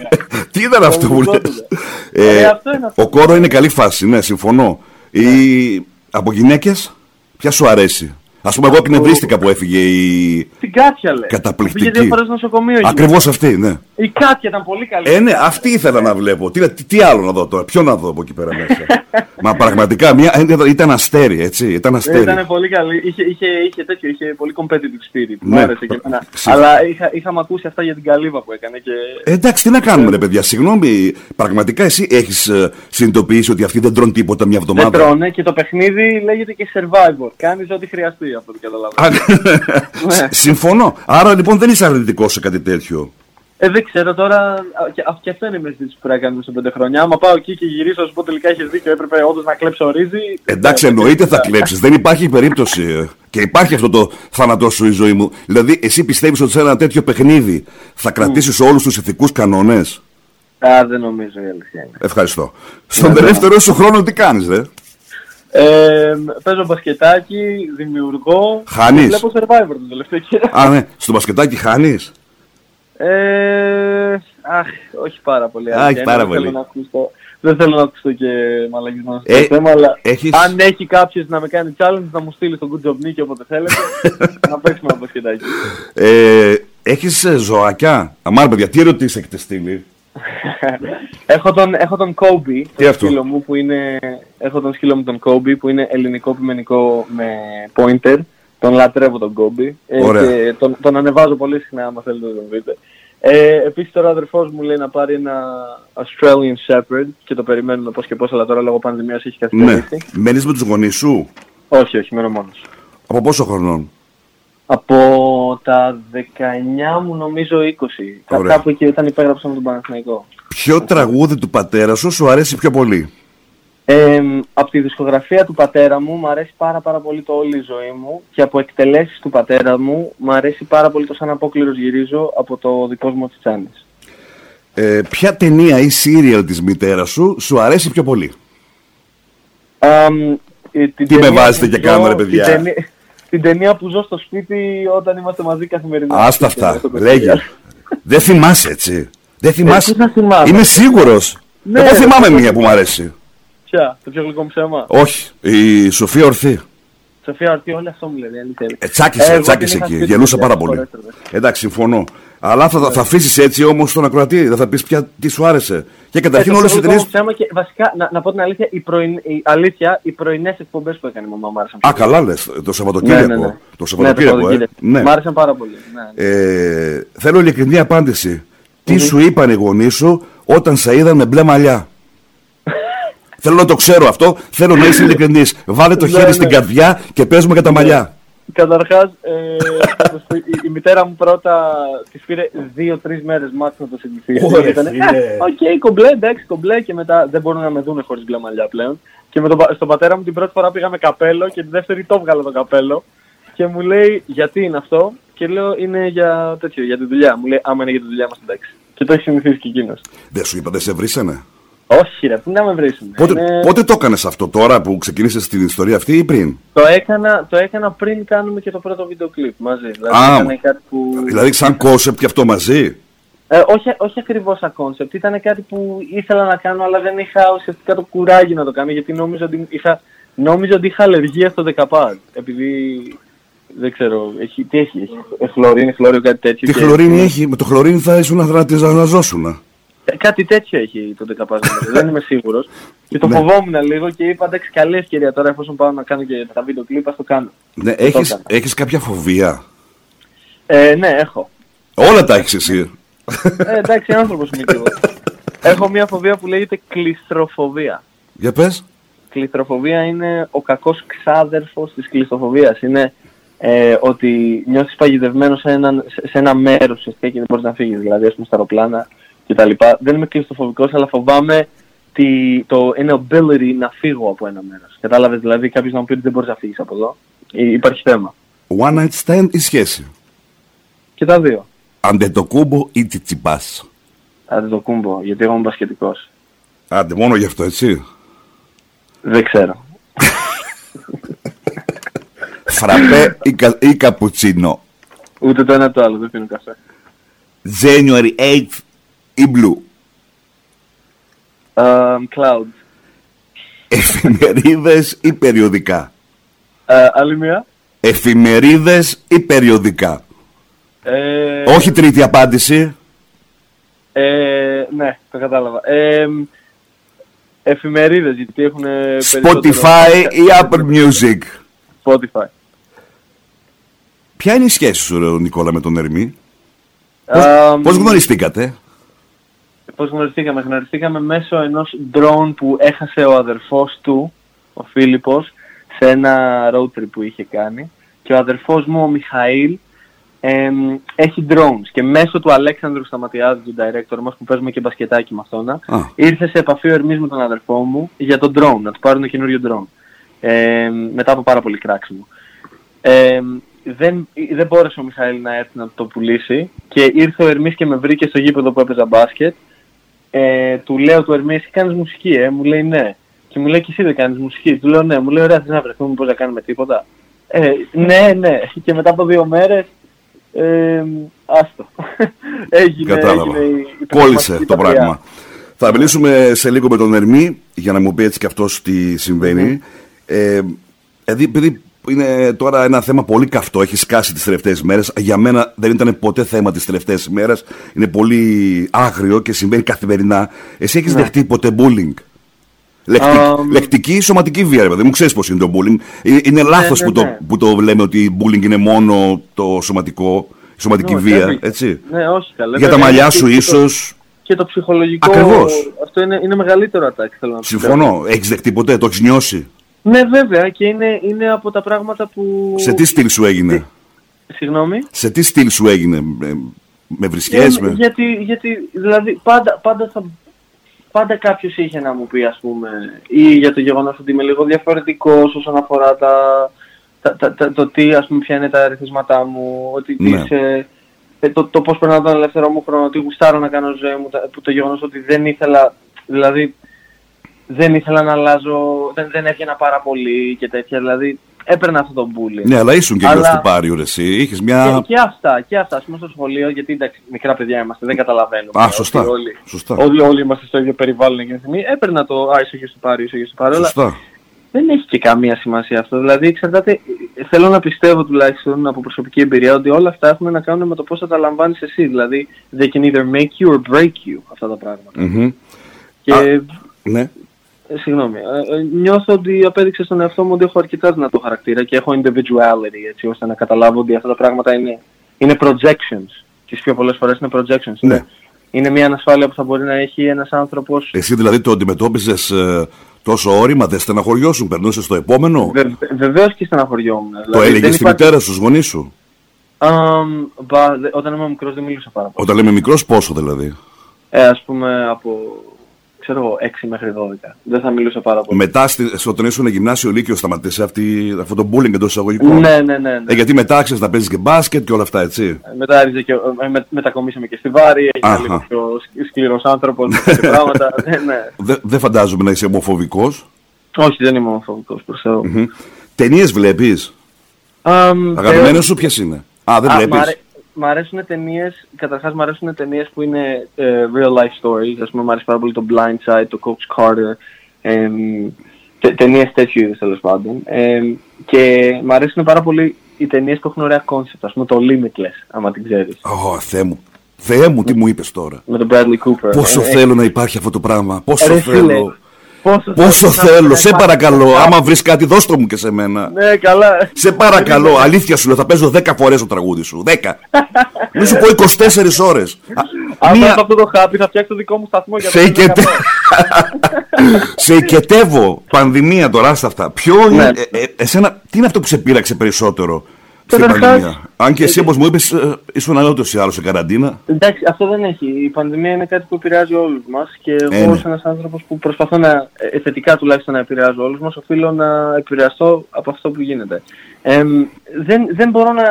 τι ήταν αυτό που λες; Ε, αυτό είναι αυτό. Ο κόρο είναι καλή φάση, ναι, συμφωνώ. Ή από γυναίκες, ποια σου αρέσει; Α πούμε, εγώ εκνευρίστηκα που έφυγε η. Την Κάτια λέει. Καταπληκτική. Πήγε δύο φορές στο νοσοκομείο. η Ακριβώ αυτή, ναι. Η Κάτια ήταν πολύ καλή. Ε, ναι, αυτή ήθελα να βλέπω. Τι, τι, τι άλλο να δω τώρα, ποιο να δω από εκεί πέρα μέσα. Μα πραγματικά μια, ήταν- ήταν αστέρι, έτσι. Ήταν Ε, αστέρι. Ήταν πολύ καλή. Είχε, είχε, είχε τέτοιο, είχε πολύ competitive spirit. Μου Ναι. άρεσε και εμένα. Ξυ- Αλλά είχα, είχαμε ακούσει αυτά για την καλύβα που έκανε και... Ε, εντάξει, τι να κάνουμε, ρε παιδιά. Συγγνώμη, πραγματικά εσύ έχεις συνειδητοποιήσει ότι αυτοί δεν τρώνε τίποτα μια Δεν εβδομάδα; τρώνε και το παιχνίδι λέγεται και survivor. Κάνεις ό,τι χρειαστεί αυτό το καταλαβαίνω. Α, Συμφωνώ. Άρα λοιπόν δεν είσαι αρνητικό σε κάτι τέτοιο. Ε, δεν ξέρω τώρα, α, και, α, και αυτό είναι η μεσητή που πρέπει να κάνουμε σε πέντε χρόνια. Άμα πάω εκεί και γυρίσω, να σου πω τελικά έχει δίκιο, έπρεπε όντως να κλέψω ρύζι. Εντάξει, Ε, εννοείται θα ε, κλέψει. Δεν υπάρχει περίπτωση. ε. Και υπάρχει αυτό το θάνατό σου η ζωή μου. Δηλαδή, εσύ πιστεύει ότι σε ένα τέτοιο παιχνίδι θα κρατήσει όλου του ηθικού κανόνε. Α, δεν νομίζω η αλήθεια είναι. Ευχαριστώ. Στον τελευταίο σου χρόνο τι κάνει, ρε. Ε, παίζω μπασκετάκι, δημιουργώ. Χάνεις; και Βλέπω survivor τον τελευταίο καιρό. Α, ναι, στο μπασκετάκι χάνεις. Ε, αχ, όχι πάρα πολύ. Α, αλήθεια όχι είναι, πάρα δεν πολύ. Θέλω να ακούσω, δεν θέλω να ακούσω και μαλαγισμό στο Ε, θέμα, αλλά έχεις- αν έχει κάποιος να με κάνει challenge να μου στείλει στο Good Job Nick όποτε θέλετε, να παίξουμε ένα μπασκετάκι. Ε, έχεις ζωάκια; Αμάρ, παιδιά, τι ερωτήσεις έχετε στείλει; έχω, τον, έχω τον Kobe, τον αυτό; σκύλο μου που είναι, έχω τον σκύλο μου τον Kobe που είναι ελληνικό πειμενικό με pointer. Τον λατρεύω τον Kobe ε, Ωραία. και τον, τον ανεβάζω πολύ συχνά άμα θέλετε να τον δείτε. Ε, επίσης τώρα ο αδερφός μου λέει να πάρει ένα Australian Shepherd και το περιμένουμε πώς και πώς αλλά τώρα λόγω πανδημίας έχει Ναι. καθυστερήσει. Μένεις με τους γονείς σου; Όχι, όχι, μένω μόνος. Από πόσο χρονών; Από τα 19 μου νομίζω 20. Κα- Ωραία. Κάπου εκεί όταν υπέγραψα με τον Παναθηναϊκό. Ποιο τραγούδι του πατέρα σου σου αρέσει πιο πολύ; Ε, από τη δισκογραφία του πατέρα μου μου αρέσει πάρα πάρα πολύ το όλη η ζωή μου και από εκτελέσεις του πατέρα μου μου αρέσει πάρα πολύ το σαν απόκληρος γυρίζω από το δικό μου Τσιτσάνης. Ε, ποια ταινία ή σύριαλ της μητέρας σου σου αρέσει πιο πολύ; Αμ, ε, την Τι με ταινία βάζετε που και ζω- κάνουμε, ρε παιδιά; Την ταινία, την ταινία που ζω στο σπίτι όταν είμαστε μαζί καθημερινά. Άστα αυτά, λέγε. Δεν θυμάσαι έτσι. Δεν θυμάσαι. πώς να θυμάμαι. Είμαι σίγουρος. Ναι, Εγώ ρε, θυμάμαι πώς- μία που μου αρέσει. Ποια, το πιο γλυκό μου ψέμα; Όχι, η Σοφία Ορθή. Σοφία Ορτή, όλοι αυτό μου λένε. η αλήθεια είναι. Ε, τσάκισε, Εγώ τσάκισε την είχα εκεί. σπίτι Γελούσα μου, πάρα για πολύ. φορές, ρε. Εντάξει, συμφωνώ. Αλλά θα, θα αφήσεις έτσι όμως τον ακροατή, δεν θα πεις πια τι σου άρεσε. Και καταρχήν Ε, όλες το οι ψυχολογικό ταινίε. μου ψέμα και βασικά, να, να πω την αλήθεια, οι, πρωιν, οι, αλήθεια, οι πρωινές εκπομπές που έκανε η μαμά μου άρεσαν. Α, καλά λες, το Σαββατοκύριακο. ναι, ναι, ναι. Το Σαββατοκύριακο, ναι, ε. Ναι. Μ' άρεσαν πάρα πολύ. Ναι. Ε, θέλω ειλικρινή απάντηση. Τι σου είπαν οι γονείς σου όταν σε είδαν με μπλε μαλλιά; θέλω να το ξέρω αυτό. Θέλω να είσαι ειλικρινής. Βάλε το Ναι, χέρι ναι. στην καρδιά και πες μου για τα μαλλιά. Καταρχάς, ε, η, η μητέρα μου πρώτα της πήρε δύο-τρεις μέρες μάτι να το συγκριθεί. Ωραία, Ήτανε, φίλε. «Α, Οκ, κομπλέ, εντάξει, κομπλέ και μετά δεν μπορούν να με δουν χωρίς μπλε μαλλιά πλέον. Και με τον, πα- στον πατέρα μου την πρώτη φορά πήγαμε καπέλο και τη δεύτερη το 'βγαλα το καπέλο. Και μου λέει γιατί είναι αυτό; Και λέω είναι για τέτοιο, για τη δουλειά. Μου λέει άμα είναι για τη δουλειά μας εντάξει. Και το έχει συνηθίσει και εκείνος. Δεν σου είπα, δεν σε βρίσανε. Όχι ρε, πού να με βρίσουν. Πότε, Είναι- πότε το έκανες αυτό, τώρα που ξεκίνησες την ιστορία αυτή ή πριν; Το έκανα, το έκανα πριν κάνουμε και το πρώτο βίντεο κλιπ μαζί. Δηλαδή Α, ήταν κάτι που... Δηλαδή, σαν κόνσεπτ και αυτό μαζί; Ε, όχι, όχι ακριβώς σαν κόνσεπτ. Ήταν κάτι που ήθελα να κάνω, αλλά δεν είχα ουσιαστικά το κουράγιο να το κάνω, γιατί νόμιζα ότι είχα, νόμιζα ότι είχα αλλεργία στο ντεκαπάζ. Επειδή, δεν ξέρω, έχει, τι έχει, έχει ε, χλωρίνη, χλώριο, κάτι τέτοιο. Τι και- χλωρίνη έχει, με το χλωρίνη θα ήσουν να θανατιζόσουν. Ε, Κάτι τέτοιο έχει το ντεκαπάζ, νομίζω, δεν είμαι σίγουρος. Και το Ναι. φοβόμουν λίγο και είπα, εντάξει, καλή ευκαιρία τώρα, εφόσον πάω να κάνω και τα βίντεο κλιπ, ας το κάνω. Ναι, Το έχεις, έκανα. έχεις κάποια φοβία; Ε, ναι, έχω. Όλα τα έχεις εσύ. Ε, εντάξει, άνθρωπος είμαι κι εγώ. Έχω μια φοβία που λέγεται κλειστροφοβία. Για πες. Κλειστροφοβία είναι ο κακός ξάδερφος της κλειστροφοβίας. Είναι ε, ότι νιώθεις παγιδευμένος σε, έναν, σε, σε ένα μέρος ουσιαστικά και δεν μπορείς να φύγεις. Δηλαδή, ας πούμε, στα αεροπλάνα κτλ. Δεν είμαι κλειστροφοβικός, αλλά φοβάμαι τη, το inability να φύγω από ένα μέρος. Κατάλαβες, δηλαδή κάποιος να μου πει ότι δεν μπορείς να φύγεις από εδώ. Ή- Υπάρχει θέμα. One night stand ή σχέση; Και τα δύο. Αντετοκούμπο ή τσιτσιπάς. Αν δεν το κούμπω, γιατί εγώ είμαι μπασκετικός. Άντε, μόνο γι' αυτό, έτσι. Δεν ξέρω. Φραπέ ή, κα, ή καπουτσίνο. Ούτε το ένα ούτε το άλλο, δεν πίνω καφέ. January 8th ή blue; Um, cloud. Εφημερίδες ή περιοδικά; Ε, άλλη μία. Εφημερίδες ή περιοδικά; Ε, Όχι τρίτη απάντηση. Ε, ναι, το κατάλαβα. Ε, εφημερίδες, γιατί έχουν Spotify ή Apple Music; Spotify. Ποια είναι η σχέση σου, ρε, Νικόλα, με τον Ερμή; Α, Πώς γνωριστήκατε; Πώς γνωριστήκαμε. Γνωριστήκαμε μέσω ενός drone που έχασε ο αδερφός του, ο Φίλιππος, σε ένα road trip που είχε κάνει. Και ο αδερφός μου, ο Μιχαήλ, εμ, έχει drones. Και μέσω του Αλέξανδρου Σταματιάδης, του director μας, που παίζουμε και μπασκετάκι με αυτόν, Α. ήρθε σε επαφή ο Ερμής με τον αδερφό μου για τον drone, να του πάρουν καινούριο drone. Ε, μετά από πάρα πολύ κράξιμο. Ε, δεν, δεν μπόρεσε ο Μιχαήλ να έρθει να το πουλήσει και ήρθε ο Ερμής και με βρήκε στο γήπεδο που έπαιζα μπάσκετ. Ε, του λέω του Ερμή, εσύ κάνεις μουσική, ε, μου λέει ναι. Και μου λέει και εσύ δεν κάνεις μουσική. Του λέω ναι, μου λέει ωραία, θες να βρεθούμε, πώς να κάνουμε τίποτα. Ε, ναι, ναι. Και μετά από δύο μέρες, ε, άστο. έγινε, Κατάλαβα. έγινε η, η Κόλλησε πνευματική το παθιά. πράγμα. Θα μιλήσουμε σε λίγο με τον Ερμή για να μου πει έτσι και αυτός τι συμβαίνει. Ε, δηλαδή, επειδή είναι τώρα ένα θέμα πολύ καυτό, έχει σκάσει τις τελευταίες μέρες. Για μένα δεν ήταν ποτέ θέμα τις τελευταίες μέρες. Είναι πολύ άγριο και συμβαίνει καθημερινά. Εσύ έχεις Ναι. δεχτεί ποτέ bullying; Λεκτική, Αμ. λεκτική ή σωματική βία, ρε παιδί μου, ξέρεις πώς είναι το bullying. Ε, Είναι λάθος ναι, που, το, ναι. που το λέμε ότι bullying είναι μόνο το σωματικό, η σωματική Ναι, βία, βέβαια. έτσι. Ναι, όχι καλά. Για τα Βέβαια, μαλλιά είναι σου και το- ίσως Και το ψυχολογικό. Ακριβώς. Αυτό είναι, είναι μεγαλύτερο ατάκι, θέλω να πω. Συμφωνώ. Έχεις δεχτεί ποτέ, το έχεις νιώσει; Ναι, βέβαια, και είναι, είναι από τα πράγματα που. Σε τι στυλ σου έγινε; Συγγνώμη; Σε τι στυλ σου έγινε; Με, με βρισκές, Ε, με... γιατί, γιατί, δηλαδή, πάντα, πάντα, θα, πάντα κάποιος είχε να μου πει, ας πούμε, ή για το γεγονός ότι είμαι λίγο διαφορετικός όσον αφορά τα, τα, τα, τα- το τι, ας πούμε, ποια είναι τα αριθμίσματά μου, ότι τι Ναι. σε- ε, το, το πώς περνάω τον ελεύθερο μου χρόνο, ότι γουστάρω να κάνω ζωή μου, τα- που το γεγονός ότι δεν ήθελα, δηλαδή, δεν ήθελα να αλλάζω, δεν, δεν έβγαινα πάρα πολύ και τέτοια, δηλαδή, έπαιρνα αυτό το bullying. Ναι, αλλά ήσουν και Αλλά- γιος του Πάριου, ρε, εσύ. Είχες Και, μια... και αυτά, και αυτά. Ας πούμε στο σχολείο, γιατί εντάξει, μικρά παιδιά είμαστε, δεν καταλαβαίνουμε. Α, ότι σωστά. Όλοι, Σωστά. όλοι, όλοι είμαστε στο ίδιο περιβάλλον εκείνη τη στιγμή. Έπαιρνα το Α, είσαι γιος του Πάρη, είσαι γιος του Πάρη. Αλλά Σωστά. δεν έχει και καμία σημασία αυτό. Δηλαδή, εξαρτάται, θέλω να πιστεύω τουλάχιστον από προσωπική εμπειρία ότι όλα αυτά έχουν να κάνουν με το πώς θα τα λαμβάνεις εσύ. Δηλαδή, they can either make you or break you αυτά τα πράγματα. Μμμ. Και, Α, Ναι. Ε, συγγνώμη, ε, ε, νιώθω ότι απέδειξε στον εαυτό μου ότι έχω αρκετά δυνατό χαρακτήρα και έχω individuality έτσι ώστε να καταλάβω ότι αυτά τα πράγματα είναι, είναι projections. Τις πιο πολλές φορές είναι projections. Ναι. Είναι, είναι μια ανασφάλεια που θα μπορεί να έχει ένας άνθρωπος Εσύ δηλαδή το αντιμετώπιζες ε, τόσο όρημα, δεν στεναχωριώσουν, περνούσες στο επόμενο; Βε, βεβαίως και στεναχωριόμουν. Το Δηλαδή, έλεγες δεν στη υπάρχει- μητέρα σου, στους γονείς σου; Αμ, μπα, δε- όταν ήμουν μικρός δεν μιλούσα πάρα πολύ. Όταν λέμε μικρός πόσο δηλαδή; Ε, ας πούμε από, ξέρω εγώ, 6 μέχρι 12. Δεν θα μιλούσα πάρα πολύ. Μετά στη, στο όταν ήσουν γυμνάσιο λύκειο σταματήσε αυτή, αυτό το bullying εντός εισαγωγικών. Ναι, ναι, ναι. ναι. Ε, γιατί μετά άξιζε να παίζεις και μπάσκετ και όλα αυτά έτσι. Μετά άρχισε και, ε, με, μετακομίσαμε και στη Βάρη, Αχα. έγινε λίγο πιο σκλ- σκληρός άνθρωπος, με τέτοια πράγματα. ναι, ναι. Δεν δεν φαντάζομαι να είσαι ομοφοβικός. Όχι, δεν είμαι ομοφοβικός προς Θεού. Μμ. Ταινίες βλέπεις; Αμ, Αγαπημένες θεω- σου ποιες είναι; Α, δεν Α, μ' βλέπεις. αρέ- Μ' αρέσουν ταινίες, καταρχάς μ' αρέσουν ταινίες που είναι ε, real life stories, ας πούμε μ' αρέσει πάρα πολύ το Blind Side, το Coach Carter, εμ, τε, ταινίες τέτοιου είδους τέλος πάντων. Εμ, και μ' αρέσουν πάρα πολύ οι ταινίες που έχουν ωραία concept, ας πούμε το Limitless, άμα την ξέρεις, Ω, Θεέ μου. Θεέ μου, τι μου είπες τώρα. με τον Bradley Cooper. Πόσο Ε, ε, θέλω να υπάρχει αυτό το πράγμα. Πόσο ρε φίλε, θέλω. Πόσο, Πόσο να- θέλω. να Σε υπάρχει παρακαλώ. κάτι. Άμα βρεις κάτι, δώσ' το μου και σε μένα. Ναι, καλά. Σε παρακαλώ, αλήθεια σου λέω, θα παίζω 10 φορές το τραγούδι σου. 10. Μην σου πω 24 ώρες. Α, Αν Μία... από αυτό το χάπι θα φτιάξω το δικό μου σταθμό για Σε, το οικετε... 10%. σε οικετεύω πανδημία τώρα στα αυτά. Ποιο Ναι. είναι, ε, ε, εσένα, τι είναι αυτό που σε πείραξε περισσότερο; Στην Καταρχάς, πανδημία. Αν και εσύ όπως μου είπες ε, ήσουν άλλος ή άλλος σε καραντίνα. Εντάξει, αυτό δεν έχει. Η πανδημία είναι κάτι που επηρεάζει όλους μας και εγώ Ε, ναι. ως ένας άνθρωπος που προσπαθώ να, ε, θετικά τουλάχιστον να επηρεάζω όλους μας, οφείλω να επηρεαστώ από αυτό που γίνεται. Εμ, δεν, δεν μπορώ να...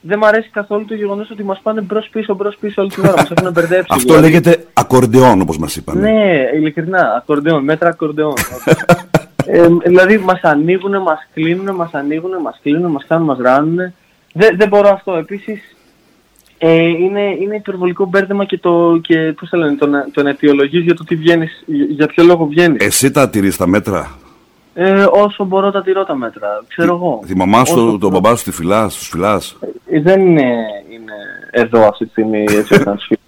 Δεν μ' αρέσει καθόλου το γεγονός ότι μας πάνε μπρος πίσω, μπρος πίσω όλη την ώρα. Μας έχουν μπερδέψει. Αυτό δηλαδή. λέγεται ακορντεόν όπως μας είπαν. Ναι, ειλικρινά, ακορντεόν, μέτρα ακορντεόν. ε, δηλαδή μας ανοίγουν, μας κλείνουν, μας ανοίγουν, μας κλείνουν, μας κάνουν, μας ράνουν. Δεν, δεν μπορώ αυτό. Επίσης, ε, είναι, είναι υπερβολικό μπέρδεμα και το, και, πώς θα λένε, το, να- το να αιτιολογείς για το τι βγαίνεις, για, για ποιο λόγο βγαίνεις. Εσύ τα τηρείς τα μέτρα; Ε, όσο μπορώ τα τηρώ τα μέτρα, ξέρω εγώ. Τη μαμά σου, Όσο- τον μπαμπά σου τη φυλάς, τους φυλάς; Ε, δεν είναι, είναι εδώ αυτή τη στιγμή έτσι ώστε να τους φύγω. Εντάξει.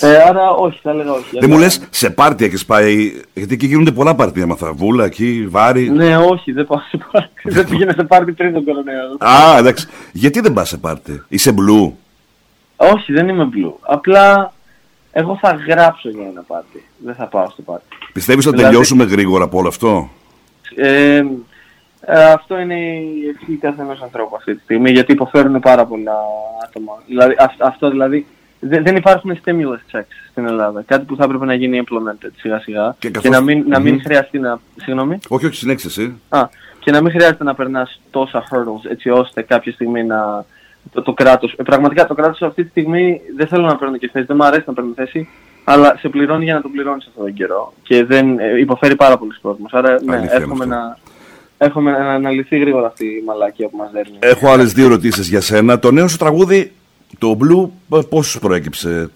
Ε, άρα όχι, θα έλεγα όχι. Δεν μου Αλλά- λες σε πάρτι έχεις πάει, γιατί εκεί γίνονται πολλά πάρτι, έμαθα, βούλα εκεί, βάρη. Ναι, όχι, δεν πάω σε πάρτι. δεν πήγαινα σε πάρτι πριν τον κορονοϊό. Α, εντάξει. Γιατί δεν πας σε πάρτι, είσαι μπλου; Όχι, δεν είμαι blue. Απλά εγώ θα γράψω για ένα πάρτι. Δεν θα πάω στο πάρτι. Πιστεύεις ότι θα Δηλαδή- τελειώσουμε γρήγορα από όλο αυτό; Ε, ε, αυτό είναι η ευχή καθενός ανθρώπου αυτή τη στιγμή, γιατί υποφέρουν πάρα πολλά άτομα. Δηλαδή, αυ- αυτό δηλαδή, δεν, δεν υπάρχουν stimulus checks στην Ελλάδα. Κάτι που θα έπρεπε να γίνει implemented σιγά σιγά. Και Και, καθώς- να μην, να μην Μμμ. χρειαστεί να... Συγγνώμη. Όχι, όχι, συνέχισε εσύ. Α, και να μην χρειάζεται να περνάς τόσα hurdles έτσι ώστε κάποια στιγμή να... Το, το κράτος, ε, πραγματικά το κράτος αυτή τη στιγμή δεν θέλω να παίρνω και θέση, δεν μου αρέσει να παίρνω θέση, αλλά σε πληρώνει για να το πληρώνεις αυτόν τον καιρό. Και δεν ε, υποφέρει πάρα πολύ κόσμος. Άρα ναι, Αλήθεια είναι εύχομαι αυτό. να, εύχομαι να αναλυθεί γρήγορα αυτή η μαλακία που μας δέρνει. Έχω άλλες δύο ερωτήσεις για σένα. Το νέο σου τραγούδι, το Blue, ε, πώς σου προέκυψε;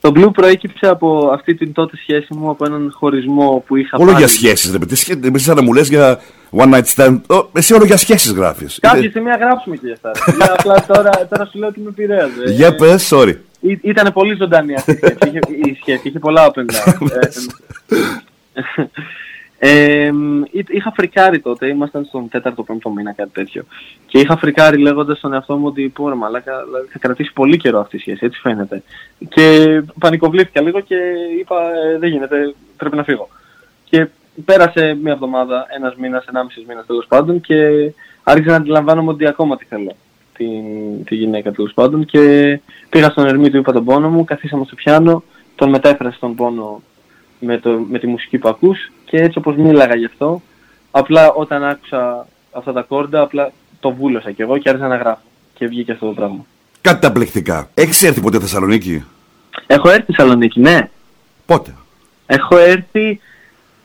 Το Blue προέκυψε από αυτή την τότε σχέση μου, από έναν χωρισμό που είχα Όλο πάλι. για σχέσεις, ρε παιδί. Σχέ- Εσύ σαν να μου λες για one night stand. Ω, Εσύ όλο για σχέσεις γράφεις. Κάποια Είτε- στιγμή να γράψουμε και για αυτά. Για απλά τώρα, τώρα σου λέω ότι με επηρέαζε. Για πες, sorry. Ή- Ήταν πολύ ζωντανή αυτή η σχέση. Είχε, η σχέση είχε πολλά up and down. Ε, ε, εί- είχα φρικάρει τότε, ήμασταν στον τέταρτο πέμπτο μήνα κάτι τέτοιο. Και είχα φρικάρει λέγοντας στον εαυτό μου ότι πω ρε μαλάκα, δηλαδή, θα κρατήσει πολύ καιρό αυτή η σχέση, έτσι φαίνεται. Και πανικοβλήθηκα λίγο και είπα ε, δεν γίνεται, πρέπει να φύγω. Και πέρασε μια εβδομάδα, ένας μήνας, ενάμισης μήνας τέλος πάντων και άρχισα να αντιλαμβάνομαι ότι ακόμα τη θέλω την, τη γυναίκα τέλος πάντων και πήγα στον Ερμή του είπα τον πόνο μου, καθίσαμε στο πιάνο, τον μετέφρασε τον πόνο με, το, με τη μουσική που ακούς και έτσι όπως μίλαγα γι' αυτό, απλά όταν άκουσα αυτά τα κόρντα, απλά το βούλωσα κι εγώ και άρχισα να γράφω και βγήκε αυτό το πράγμα. Καταπληκτικά. Έχεις έρθει ποτέ Θεσσαλονίκη; Έχω έρθει στη Θεσσαλονίκη, ναι. Πότε; Έχω έρθει,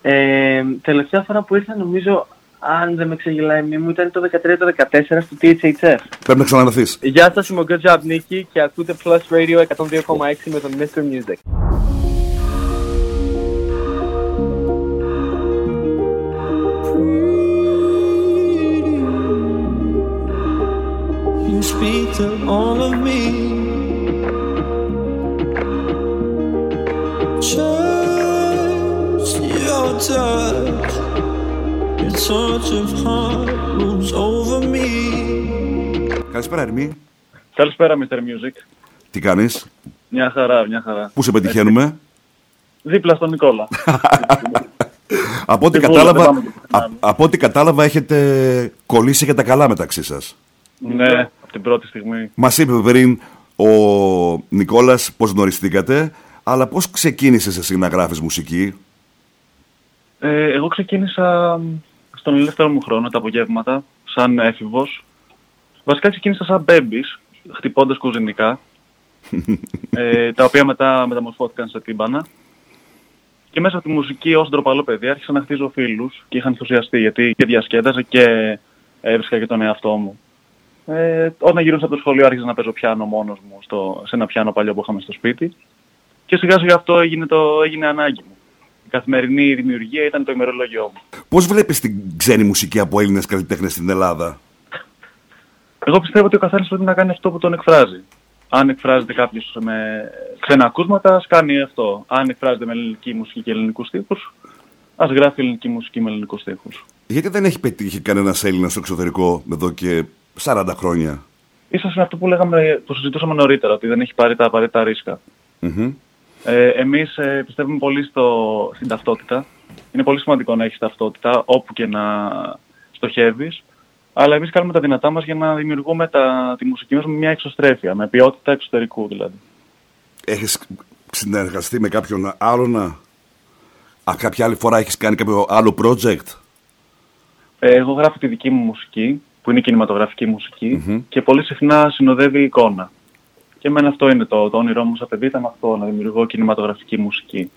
ε, τελευταία φορά που ήρθα νομίζω, αν δεν με ξεγελάει η μνήμη μου, ήταν το 13-14 στο THHF. Πρέπει να ξαναρθείς. Γεια σας, είμαι ο Good Job Nicky και ακούτε Plus Radio 102,6 με τον Mr. Music. To all of me. Trust your touch, your touch of heart rules over me. Καλησπέρα, Ερμή. Καλησπέρα, Mr. Music. Τι κάνεις, Μια χαρά, μια χαρά. πού σε πετυχαίνουμε; Δίπλα στον Νικόλα. από, ό,τι Στη Βούλα, κατάλαβα, δεν πάμε και α- πουθενά. από ό,τι κατάλαβα έχετε κολλήσει και τα καλά μεταξύ σας. ναι, από την πρώτη στιγμή. Μας είπε πριν ο Νικόλας πώς γνωριστήκατε, αλλά πώς ξεκίνησες εσύ να γράφεις μουσική; Ε, εγώ ξεκίνησα μ, στον ελεύθερο μου χρόνο, τα απογεύματα, σαν έφηβος. Βασικά ξεκίνησα σαν μπέμπης, χτυπώντας κουζινικά, ε, τα οποία μετά μεταμορφώθηκαν σε τύμπανα. Και μέσα από τη μουσική ως ντροπαλό παιδί άρχισα να χτίζω φίλους και είχα ενθουσιαστεί γιατί και διασκέδαζα και έβρισκα και τον εαυτό μου. Ε, όταν γυρούσα από το σχολείο άρχισα να παίζω πιάνο μόνος μου στο, σε ένα πιάνο παλιό που είχαμε στο σπίτι και σιγά σιγά αυτό έγινε, το, έγινε ανάγκη μου. Η καθημερινή δημιουργία ήταν το ημερολόγιό μου. Πώς βλέπεις την ξένη μουσική από Έλληνες καλλιτέχνες στην Ελλάδα; Εγώ πιστεύω ότι ο καθένας πρέπει να κάνει αυτό που τον εκφράζει. Αν εκφράζεται κάποιος με ξένα ακούσματα, ας κάνει αυτό. Αν εκφράζεται με ελληνική μουσική και ελληνικούς στίχους, ας γράφει ελληνική μουσική με ελληνικούς στίχους. Γιατί δεν έχει πετύχει κανένας Έλληνας στο εξωτερικό εδώ και 40 χρόνια. Ίσως είναι αυτό που, λέγαμε, που συζητούσαμε νωρίτερα, ότι δεν έχει πάρει τα απαραίτητα ρίσκα. Μμμ. Ε, εμείς ε, πιστεύουμε πολύ στο, στην ταυτότητα. Είναι πολύ σημαντικό να έχεις ταυτότητα όπου και να στοχεύεις. Αλλά εμείς κάνουμε τα δυνατά μας για να δημιουργούμε τα, τη μουσική μας με μια εξωστρέφεια, με ποιότητα εξωτερικού δηλαδή. Έχεις συνεργαστεί με κάποιον άλλον, α, α, κάποια άλλη φορά έχεις κάνει κάποιο άλλο project; Ε, εγώ γράφω τη δική μου μουσική, που είναι κινηματογραφική μουσική, Μμμ. και πολύ συχνά συνοδεύει εικόνα. Και εμένα αυτό είναι το, το όνειρό μου σαν παιδί, ήταν αυτό, να δημιουργώ κινηματογραφική μουσική.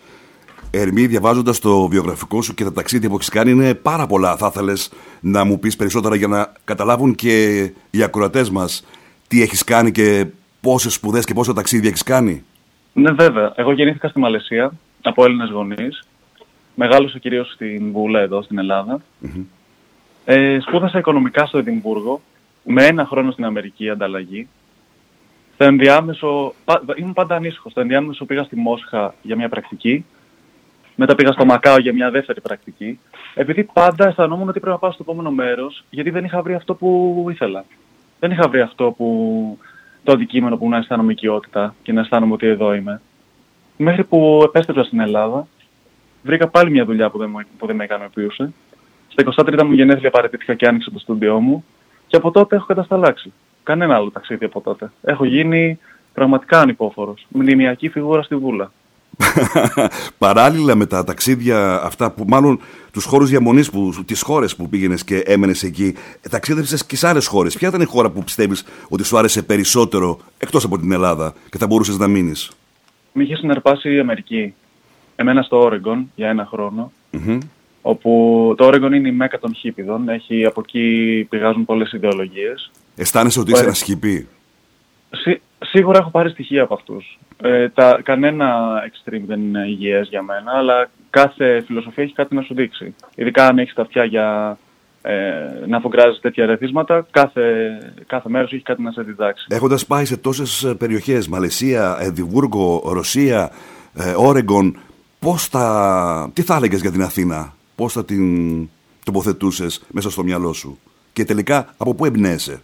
Ερμή, διαβάζοντας το βιογραφικό σου και τα ταξίδια που έχεις κάνει, είναι πάρα πολλά. Θα ήθελες να μου πεις περισσότερα για να καταλάβουν και οι ακροατές μας τι έχεις κάνει και πόσες σπουδές και πόσα ταξίδια έχεις κάνει; Ναι, βέβαια. Εγώ γεννήθηκα στη Μαλαισία από Έλληνες γονείς. Μεγάλωσα κυρίως στην Βούλα εδώ, στην Ελλάδα. Ε, σπούδασα οικονομικά στο Εδιμβούργο, με ένα χρόνο στην Αμερική ανταλλαγή. Στο ενδιάμεσο, πα, ήμουν πάντα ανήσυχος. Στο ενδιάμεσο πήγα στη Μόσχα για μια πρακτική. Μετά πήγα στο Μακάο για μια δεύτερη πρακτική. Επειδή πάντα αισθανόμουν ότι πρέπει να πάω στο επόμενο μέρος, γιατί δεν είχα βρει αυτό που ήθελα. Δεν είχα βρει αυτό που, το αντικείμενο που να αισθάνομαι οικειότητα και να αισθάνομαι ότι εδώ είμαι. Μέχρι που επέστρεψα στην Ελλάδα, βρήκα πάλι μια δουλειά που δεν, μου, που δεν με ικανοποιούσε. Στα 23 μου γενέθλια παραιτήθηκα και άνοιξα το στούντιό μου και από τότε έχω κατασταλάξει. Κανένα άλλο ταξίδι από τότε. Έχω γίνει πραγματικά ανυπόφορος. Μνημιακή φιγούρα στη Βούλα. Παράλληλα με τα ταξίδια αυτά που μάλλον τους χώρους διαμονής, τις χώρες που πήγαινες και έμενες εκεί, ταξίδεψες και σε άλλες χώρες. Ποια ήταν η χώρα που πιστεύεις ότι σου άρεσε περισσότερο εκτός από την Ελλάδα και θα μπορούσες να μείνεις; Με είχε συναρπάσει η Αμερική. Εμένα στο Όρεγκον για ένα χρόνο, όπου το Όρεγκον είναι η μέκα των χίπιδων. Έχει, από εκεί πηγάζουν πολλές ιδεολογίες. Αισθάνεσαι ότι είσαι Ωραία. ένας σκυπή. Σί- σίγουρα έχω πάρει στοιχεία από αυτούς. Ε, τα, κανένα extreme δεν είναι υγιές για μένα, αλλά κάθε φιλοσοφία έχει κάτι να σου δείξει. Ειδικά αν έχεις τα αυτιά για ε, να αφογκράζεις τέτοια ρεθίσματα, κάθε, κάθε μέρος έχει κάτι να σε διδάξει. Έχοντας πάει σε τόσες περιοχές, Μαλαισία, Εδιμβούργο, Ρωσία, ε, Όρεγκον, πώς θα, τι θα έλεγες για την Αθήνα, πώς θα την τοποθετούσες μέσα στο μυαλό σου και τελικά από πού εμπνέεσαι;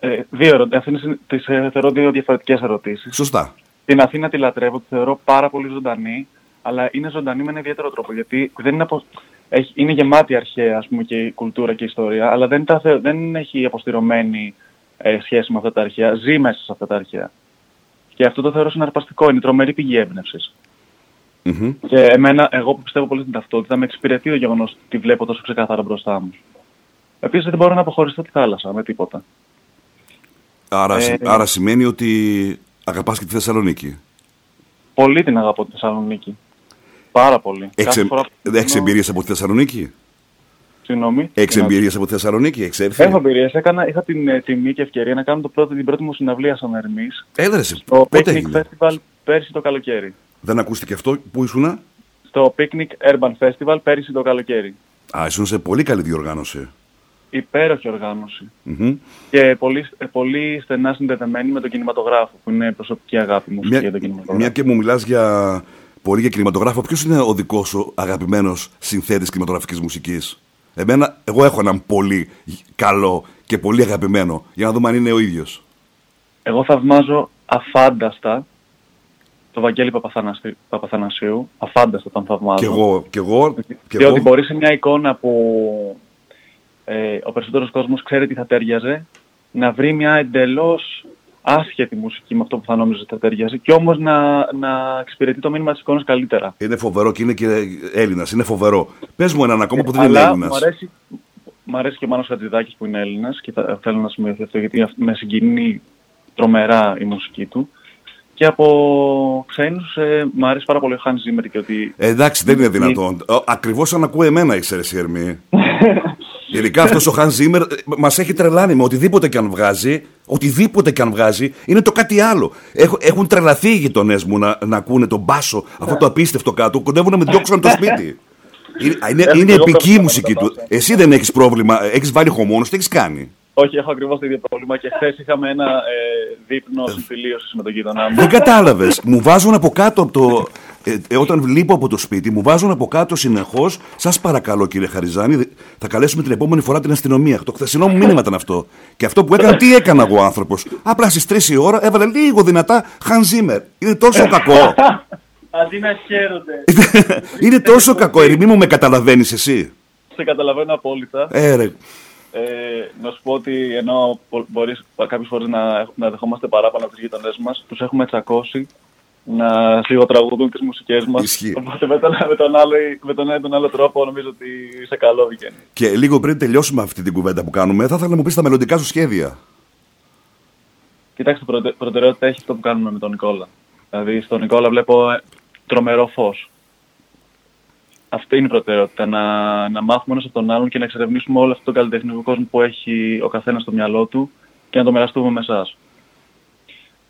Ε, δύο ερωτήσεις. Αυτές είναι- τις ε, θεωρώ δύο διαφορετικές ερωτήσεις. Σωστά. Την Αθήνα τη λατρεύω, τη θεωρώ πάρα πολύ ζωντανή, αλλά είναι ζωντανή με ένα ιδιαίτερο τρόπο, γιατί δεν είναι, απο... έχει... είναι γεμάτη αρχαία ας πούμε, και η κουλτούρα και η ιστορία, αλλά δεν, τα... θε- δεν έχει αποστηρωμένη ε, σχέση με αυτά τα αρχαία, ζει μέσα σε αυτά τα αρχαία. Και αυτό το θεωρώ συναρπαστικό, είναι τρομερή πηγή έμπνευσης. Μμμ. Και εμένα, εγώ που πιστεύω πολύ στην ταυτότητα, με εξυπηρετεί το γεγονός ότι τη βλέπω τόσο ξεκάθαρα μπροστά μου. Επίσης δεν μπορώ να αποχωριστώ τη θάλασσα με τίποτα. Άρα, Ε, άρα σημαίνει ότι αγαπάς και τη Θεσσαλονίκη. Πολύ την αγαπώ τη Θεσσαλονίκη. Πάρα πολύ. Έχεις, Κάθε φορά που έχεις πηγαίνω- εμπειρίες από τη Θεσσαλονίκη; Συγγνώμη. Έχεις Συγγνώμη. εμπειρίες από τη Θεσσαλονίκη, έχεις έρθει; Έχω εμπειρίες. Έκανα, είχα την ε, τιμή και ευκαιρία να κάνω το πρώτο, την πρώτη μου συναυλία σαν Ερμής Έδρασε. στο Πότε Picnic έγινε; Festival πέρυσι το καλοκαίρι. Δεν ακούστηκε αυτό. Πού ήσουνα; Στο Picnic Urban Festival πέρυσι το καλοκαίρι. Α, ήσουν σε πολύ καλή διοργάνωση. υπέροχη οργάνωση. Μμμ. Και πολύ, ε, πολύ στενά συνδεδεμένη με τον κινηματογράφο, που είναι προσωπική αγάπη μου Μια, για τον κινηματογράφο. μια και μου μιλάς για πολύ για κινηματογράφο, ποιος είναι ο δικός σου αγαπημένος συνθέτης κινηματογραφικής μουσικής; Εμένα, εγώ έχω έναν πολύ καλό και πολύ αγαπημένο, για να δούμε αν είναι ο ίδιος. Εγώ θαυμάζω αφάνταστα το Βαγγέλη Παπαθανασί- Παπαθανασίου. Αφάνταστα τον θαυμάζω. Και εγώ, και εγώ, και Διότι εγώ μπορεί σε μια εικόνα που ε, ο περισσότερος κόσμος ξέρει τι θα τέριαζε, να βρει μια εντελώς άσχετη μουσική με αυτό που θα νόμιζε ότι θα τέριαζε και όμως να, να εξυπηρετεί το μήνυμα της εικόνας καλύτερα. είναι φοβερό και είναι και Έλληνας, είναι φοβερό. Πες μου έναν ακόμα που δεν είναι Αλλά Έλληνας. μου αρέσει, μου αρέσει και ο Μάνος Χατζηδάκης που είναι Έλληνας και θα, θέλω να σημειωθεί αυτό γιατί αυ- με συγκινεί τρομερά η μουσική του. Και από ξένους ε, μου αρέσει πάρα πολύ ο Hans Zimmer και ότι Ε, εντάξει, δεν είναι δυνατόν. Ο- Ακριβώς σαν ακούει εμένα, ξέρεις, η Ερμή. Ειδικά αυτός ο Hans Zimmer ε, μας έχει τρελάνει με οτιδήποτε και αν βγάζει, οτιδήποτε και αν βγάζει, είναι το κάτι άλλο. Έχω, έχουν τρελαθεί οι γειτονές μου να, να ακούνε τον μπάσο, αυτό το απίστευτο κάτω, κοντεύουν να με διώξουν από το σπίτι. Είναι, είναι, Έχω είναι και εγώ επική η πρόβλημα μουσική με τα του. μπάσα. Εσύ δεν έχεις πρόβλημα, έχεις βάλει χωμόνος, τι έχεις κάνει; Όχι έχω ακριβώς το ίδιο πρόβλημα και χθες είχαμε ένα ε, δείπνο συμφιλίωσης με τον γείτονά μου. Δεν κατάλαβες. Μου βάζουν από κάτω από το. Ε, ε, όταν λείπω από το σπίτι, μου βάζουν από κάτω συνεχώς. Σας παρακαλώ, κύριε Χαριζάνη, δε- θα καλέσουμε την επόμενη φορά την αστυνομία. Το χθεσινό μου μήνυμα ήταν αυτό. Και αυτό που έκανα, τι έκανα εγώ άνθρωπος. Απλά στις 3 η ώρα έβαλε λίγο δυνατά Hans Zimmer. Είναι τόσο κακό. Αντί να χαίρονται. Είναι τόσο κακό. Ερημή μου με καταλαβαίνεις εσύ; Σε καταλαβαίνω απόλυτα. Ε, ρε. Ε, να σου πω ότι ενώ μπο- μπορείς κάποιες φορές να, να δεχόμαστε παράπονα από τους γείτονές μας, τους έχουμε τσακώσει να σιγοτραγουδούν τις μουσικές μας. Ισχύει. Οπότε με τον, με, τον άλλο, με τον ένα ή τον άλλο τρόπο νομίζω ότι σε καλό βγαίνει. Και λίγο πριν τελειώσουμε αυτή την κουβέντα που κάνουμε, θα ήθελα να μου πεις τα μελλοντικά σου σχέδια. Κοιτάξτε, προτε, προτεραιότητα έχει αυτό που κάνουμε με τον Νικόλα. Δηλαδή, στον Νικόλα βλέπω ε, τρομερό φως. Αυτή είναι η προτεραιότητα. Να, να μάθουμε ένας από τον άλλον και να εξερευνήσουμε όλο αυτό το καλλιτεχνικό κόσμο που έχει ο καθένας στο μυαλό του και να το μοιραστούμε με εσάς.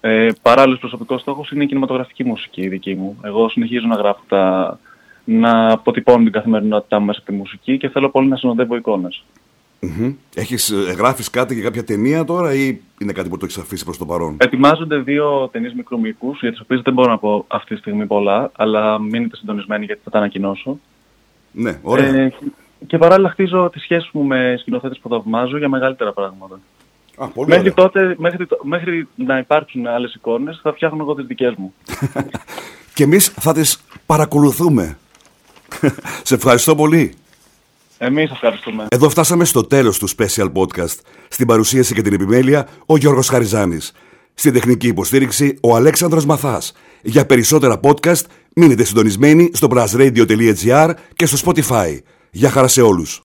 Ε, Παράλληλος προσωπικός στόχος είναι η κινηματογραφική μουσική η δική μου. Εγώ συνεχίζω να γράφω τα. να αποτυπώνω την καθημερινότητά μου μέσα από τη μουσική και θέλω πολύ να συνοδεύω εικόνες. Μμμ. Έχεις, ε, γράφεις κάτι για κάποια ταινία τώρα ή είναι κάτι που το έχεις αφήσει προς το παρόν; Ετοιμάζονται δύο ταινίες μικρού μήκου, για τις οποίες δεν μπορώ να πω αυτή τη στιγμή πολλά, αλλά μείνετε συντονισμένοι γιατί θα τα ανακοινώσω. Ναι, ωραία. Ε, και παράλληλα χτίζω τι σχέσει μου με σκηνοθέτες που θαυμάζω για μεγαλύτερα πράγματα. Α, πολύ Μέχρι ωραία. τότε, μέχρι, το- μέχρι να υπάρξουν άλλες εικόνες, θα φτιάχνω εγώ τις δικές μου. Και εμείς θα τις παρακολουθούμε. Σε ευχαριστώ πολύ. Εμείς ευχαριστούμε. Εδώ φτάσαμε στο τέλος του Special Podcast. Στην παρουσίαση και την επιμέλεια, ο Γιώργος Χαριζάνης. Στην τεχνική υποστήριξη, ο Αλέξανδρος Μαθάς. Για περισσότερα podcast, μείνετε συντονισμένοι στο brassradio.gr και στο Spotify. Γεια χαρά σε όλους.